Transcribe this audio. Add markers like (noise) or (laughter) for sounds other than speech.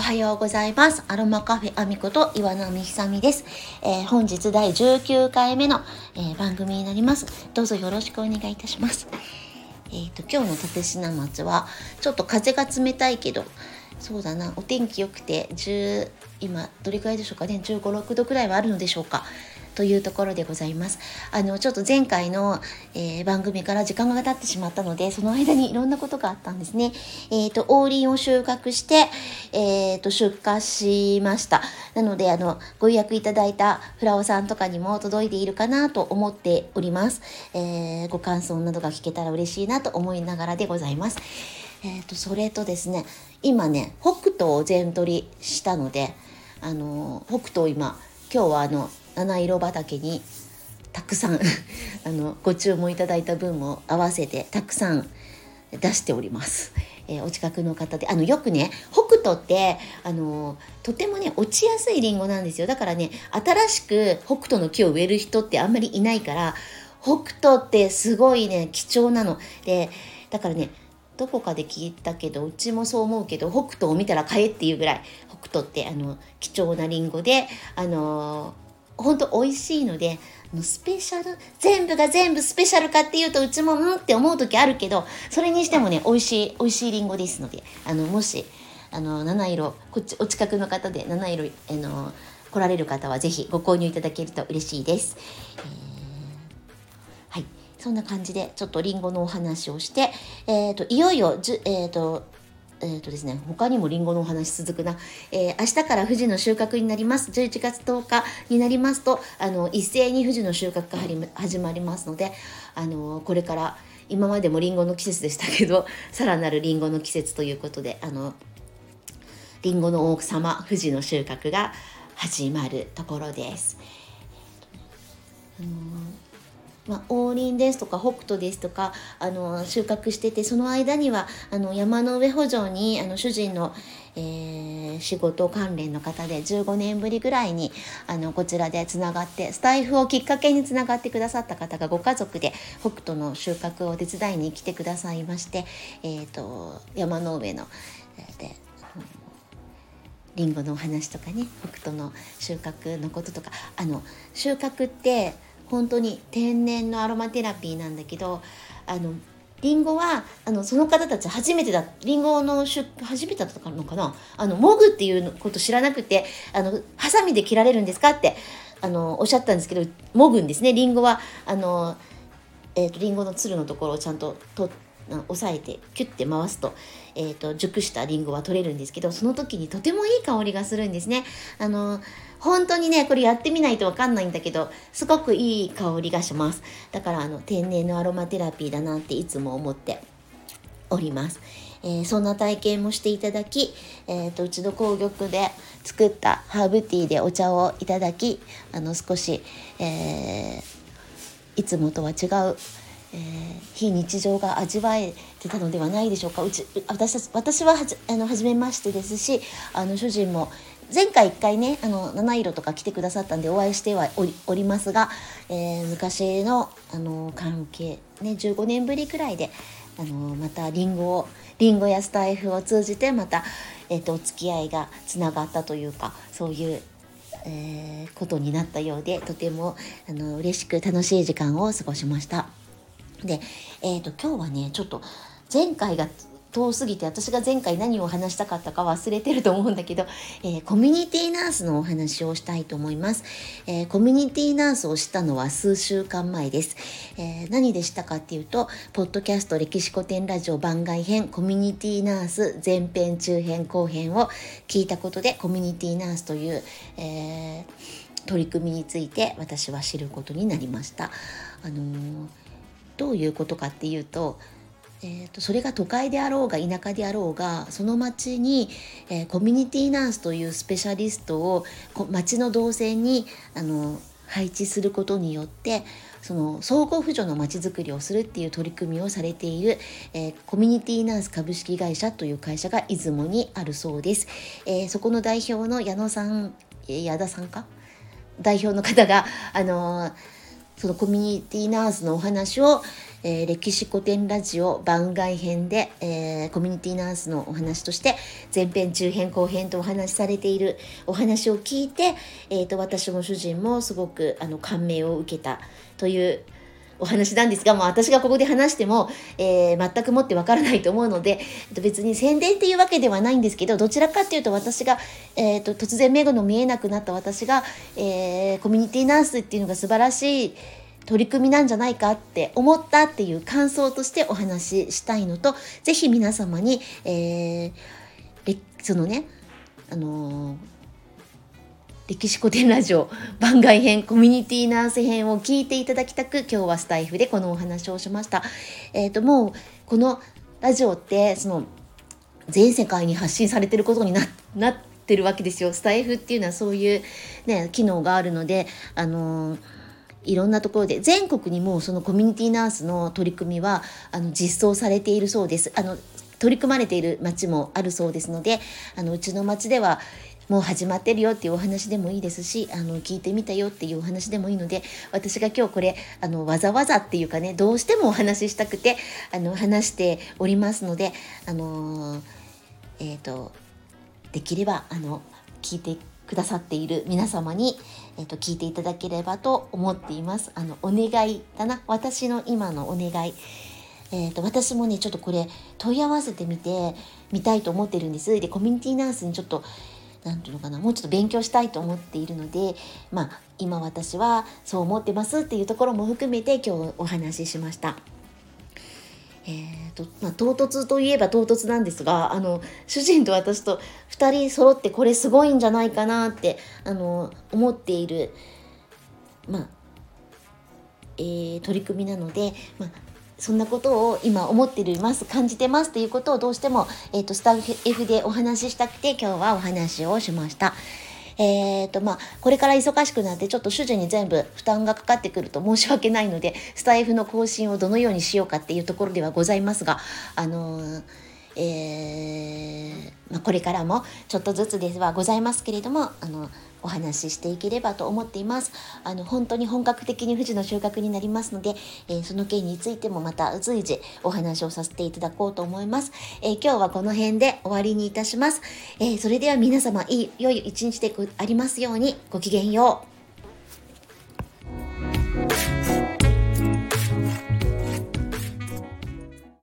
おはようございます。アロマカフェアミこと岩波久美です。えー、本日第19回目の、えー、番組になります。どうぞよろしくお願いいたします。えっ、ー、と、今日の立品松は、ちょっと風が冷たいけど、そうだな、お天気良くて、10、今、どれくらいでしょうかね、15、6度くらいはあるのでしょうか？というところでございます。あの、ちょっと前回の、えー、番組から時間が経ってしまったので、その間にいろんなことがあったんですね。えっ、ー、と、王林を収穫して、えっ、ー、と、出荷しました。なので、あの、ご予約いただいたフラオさんとかにも届いているかなと思っております。えご感想などが聞けたら嬉しいなと思いながらでございます。えっ、と、それとですね、今ね、北斗を全取りしたので、あの、北斗今、今日はあの、七色畑にたくさん (laughs) あのご注文いただいた分も合わせてたくさん出しております。えー、お近くの方であのよくね北斗ってあのとてもね落ちやすいりんごなんですよだからね新しく北斗の木を植える人ってあんまりいないから北斗ってすごいね貴重なのでだからねどこかで聞いたけどうちもそう思うけど北斗を見たら買えっていうぐらい北斗ってあの貴重なりんごであの本当美味しいのでスペシャル全部が全部スペシャルかっていうとうちもうんって思う時あるけどそれにしてもね美味しい美味しいりんごですのであのもしあの七色こっちお近くの方で七色あの来られる方は是非ご購入いただけると嬉しいです。えー、はいそんな感じでちょっとりんごのお話をして、えーと、いよいよえーとえーとですね、他にもりんごのお話続くな、えー、明日から富士の収穫になります11月10日になりますとあの一斉に富士の収穫が始まりますのであのこれから今までもりんごの季節でしたけど (laughs) さらなるりんごの季節ということであのりんごの王様富士の収穫が始まるところです。あのまあ、王林ですとか北斗ですとかあの収穫しててその間にはあの山の上補助にあの主人の、えー、仕事関連の方で15年ぶりぐらいにあのこちらでつながってスタイフをきっかけにつながってくださった方がご家族で北斗の収穫を手伝いに来てくださいまして、えーと、山の上の、でりんごのお話とかね北斗の収穫のこととかあの収穫って本当に天然のアロマテラピーなんだけどあのリンゴはあのその方たち初めてだリンゴの出初めてだったのかな？あのもぐっていうこと知らなくてあのハサミで切られるんですかってあのおっしゃったんですけどもぐんですねリンゴはあの、えーと、リンゴのつるのところをちゃんとと押さえてキュッて回すと,、えーと、熟したリンゴは取れるんですけどその時にとてもいい香りがするんですね。あの本当にねこれやってみないと分かんないんだけどすごくいい香りがしますだからあの天然のアロマテラピーだなっていつも思っております。えー、そんな体験もしていただき、えーと、うちの紅玉で作ったハーブティーでお茶をいただきあの少し、えー、いつもとは違うえー、非日常が味わえてたのではないでしょうかうち私たち私ははじあの初めましてですしあの主人も前回1回ねあの七色とか来てくださったんでお会いしてはおりますが、えー、昔のあの関係ね15年ぶりくらいであのまたりんごをりんごやスタイフを通じてまた、えーと、お付き合いがつながったというかそういうえー、ことになったようでとてもあの嬉しく楽しい時間を過ごしました。で、えーと、今日はねちょっと前回が遠すぎて私が前回何を話したかったか忘れてると思うんだけど、えー、コミュニティナースのお話をしたいと思います、えー、コミュニティナースをしたのは数週間前です、えー、何でしたかっていうとポッドキャスト歴史古典ラジオ番外編コミュニティナース前編中編後編を聞いたことでコミュニティナースという、え取り組みについて私は知ることになりました。あのどういうことかっていうと,、えーと、それが都会であろうが田舎であろうがその町に、えー、コミュニティナースというスペシャリストを町の動線にあの配置することによってその総合扶助のまちづくりをするっていう取り組みをされている、えー、コミュニティナース株式会社という会社が出雲にあるそうです。えー、そこの代表の矢野さん、矢田さんか？代表の方が、あのーそのコミュニティナースのお話を、えー、歴史古典ラジオ番外編で、えー、コミュニティナースのお話として前編中編後編とお話しされているお話を聞いて、えーと、私も主人もすごくあの感銘を受けたというお話なんですが、もう私がここで話しても、えー、全くもってわからないと思うので、別に宣伝っていうわけではないんですけど、どちらかっていうと私が、えーと、突然目の見えなくなった私が、えー、コミュニティナースっていうのが素晴らしい取り組みなんじゃないかって思ったっていう感想としてお話ししたいのと、ぜひ皆様に、えー、そのね、あのー歴史古典ラジオ番外編コミュニティナース編を聞いていただきたく今日はスタイフでこのお話をしました。えっ、ー、ともうこのラジオってその全世界に発信されてることにななってるわけですよ。スタイフっていうのはそういうね機能があるのであのーいろんなところで全国にもそのコミュニティナースの取り組みはあの実装されているそうです。あの取り組まれている町もあるそうですのであのうちの町ではもう始まってるよっていうお話でもいいですしあの聞いてみたよっていうお話でもいいので私が今日これあのわざわざっていうかねどうしてもお話ししたくてあの話しておりますのであのー、えっ、ー、とできればあの聞いてくださっている皆様に、えーと、聞いていただければと思っています。あのお願いだな私の今のお願い。えーと、私もねちょっとこれ問い合わせてみてみたいと思ってるんです。でコミュニティナースにちょっと何ていうのかなもうちょっと勉強したいと思っているのでまあ今私はそう思ってますっていうところも含めて今日お話ししました。えーとまあ、唐突といえば唐突なんですがあの主人と私と2人揃ってこれすごいんじゃないかなってあの思っている、まあえー、取り組みなので、まあ、そんなことを今思っています感じてますということをどうしても、えーと、スタッフ F でお話ししたくて今日はお話をしました。えーとまあ、これから忙しくなってちょっと主人に全部負担がかかってくると申し訳ないのでスタイフの更新をどのようにしようかっていうところではございますがあのーえー、まあ、これからもちょっとずつではございますけれどもあのお話ししていければと思っています。あの本当に本格的に富士の収穫になりますので、えー、その件についてもまた随時お話をさせていただこうと思います、えー、今日はこの辺で終わりにいたします、えそれでは皆様いい良い一日でありますようにごきげんよう。